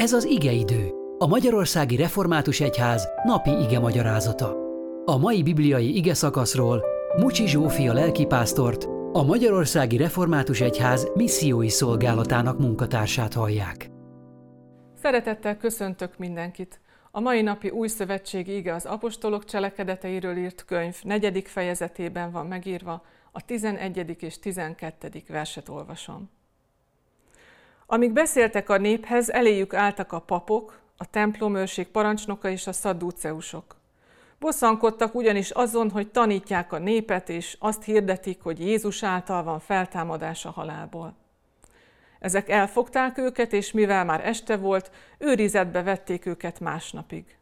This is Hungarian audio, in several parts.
Ez az igeidő, a Magyarországi Református Egyház napi ige magyarázata. A mai bibliai ige szakaszról Mucsi Zsófia lelkipásztort, a Magyarországi Református Egyház missziói szolgálatának munkatársát hallják. Szeretettel köszöntök mindenkit! A mai napi új szövetségi ige az apostolok cselekedeteiről írt könyv negyedik fejezetében van megírva, a 11. és 12. verset olvasom. Amíg beszéltek a néphez, eléjük álltak a papok, a templomőrség parancsnoka és a szadduceusok. Bosszankodtak ugyanis azon, hogy tanítják a népet, és azt hirdetik, hogy Jézus által van feltámadás a halálból. Ezek elfogták őket, és mivel már este volt, őrizetbe vették őket másnapig.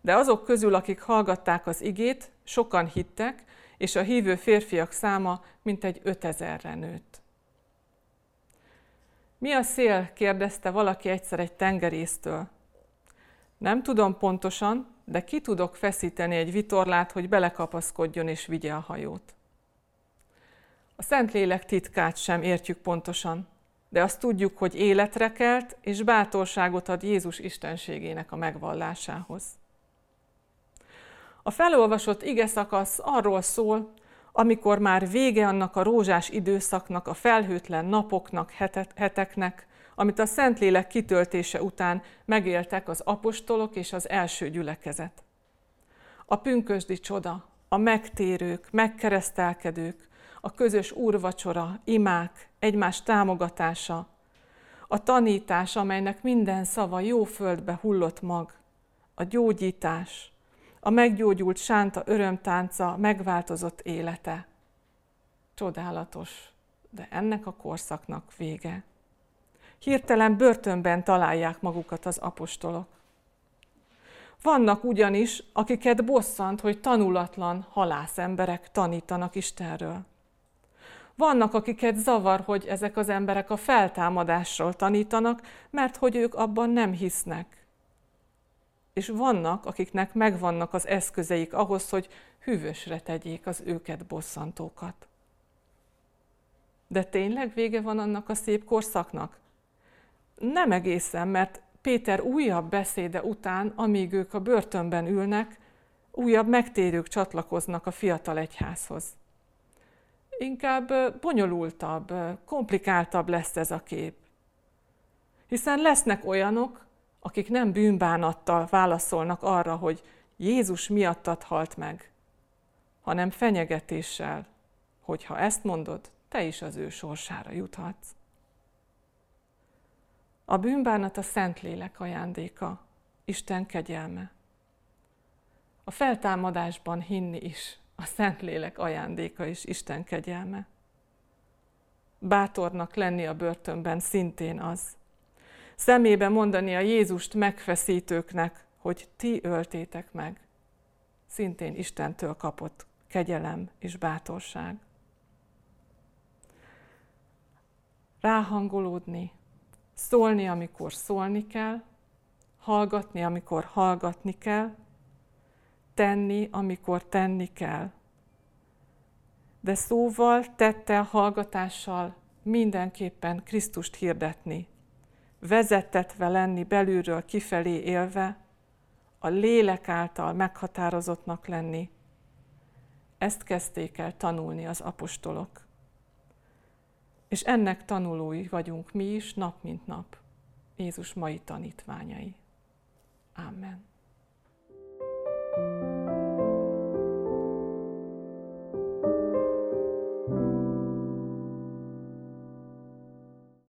De azok közül, akik hallgatták az igét, sokan hittek, és a hívő férfiak száma mintegy ötezerre nőtt. Mi a szél? kérdezte valaki egyszer egy tengerésztől. Nem tudom pontosan, de ki tudok feszíteni egy vitorlát, hogy belekapaszkodjon és vigye a hajót. A Szentlélek titkát sem értjük pontosan, de azt tudjuk, hogy életre kelt és bátorságot ad Jézus istenségének a megvallásához. A felolvasott ige szakasz arról szól, amikor már vége annak a rózsás időszaknak, a felhőtlen napoknak, heteknek, amit a Szentlélek kitöltése után megéltek az apostolok és az első gyülekezet. A pünkösdi csoda, a megtérők, megkeresztelkedők, a közös úrvacsora, imák, egymás támogatása, a tanítás, amelynek minden szava jó földbe hullott mag, a gyógyítás, a meggyógyult sánta örömtánca megváltozott élete. Csodálatos, de ennek a korszaknak vége. Hirtelen börtönben találják magukat az apostolok. Vannak ugyanis, akiket bosszant, hogy tanulatlan halász emberek tanítanak Istenről. Vannak, akiket zavar, hogy ezek az emberek a feltámadásról tanítanak, mert hogy ők abban nem hisznek és vannak, akiknek megvannak az eszközeik ahhoz, hogy hűvösre tegyék az őket bosszantókat. De tényleg vége van annak a szép korszaknak? Nem egészen, mert Péter újabb beszéde után, amíg ők a börtönben ülnek, újabb megtérők csatlakoznak a fiatal egyházhoz. Inkább bonyolultabb, komplikáltabb lesz ez a kép. Hiszen lesznek olyanok, akik nem bűnbánattal válaszolnak arra, hogy Jézus miattad halt meg, hanem fenyegetéssel, hogy ha ezt mondod, te is az ő sorsára juthatsz. A bűnbánat a Szentlélek ajándéka, Isten kegyelme. A feltámadásban hinni is a Szentlélek ajándéka és Isten kegyelme. Bátornak lenni a börtönben szintén az, szemébe mondani a Jézust megfeszítőknek, hogy ti öltétek meg. Szintén Istentől kapott kegyelem és bátorság. Ráhangolódni, szólni, amikor szólni kell, hallgatni, amikor hallgatni kell, tenni, amikor tenni kell. De szóval, tettel, hallgatással mindenképpen Krisztust hirdetni, vezettetve lenni belülről kifelé élve, a lélek által meghatározottnak lenni. Ezt kezdték el tanulni az apostolok. És ennek tanulói vagyunk mi is nap mint nap, Jézus mai tanítványai. Amen.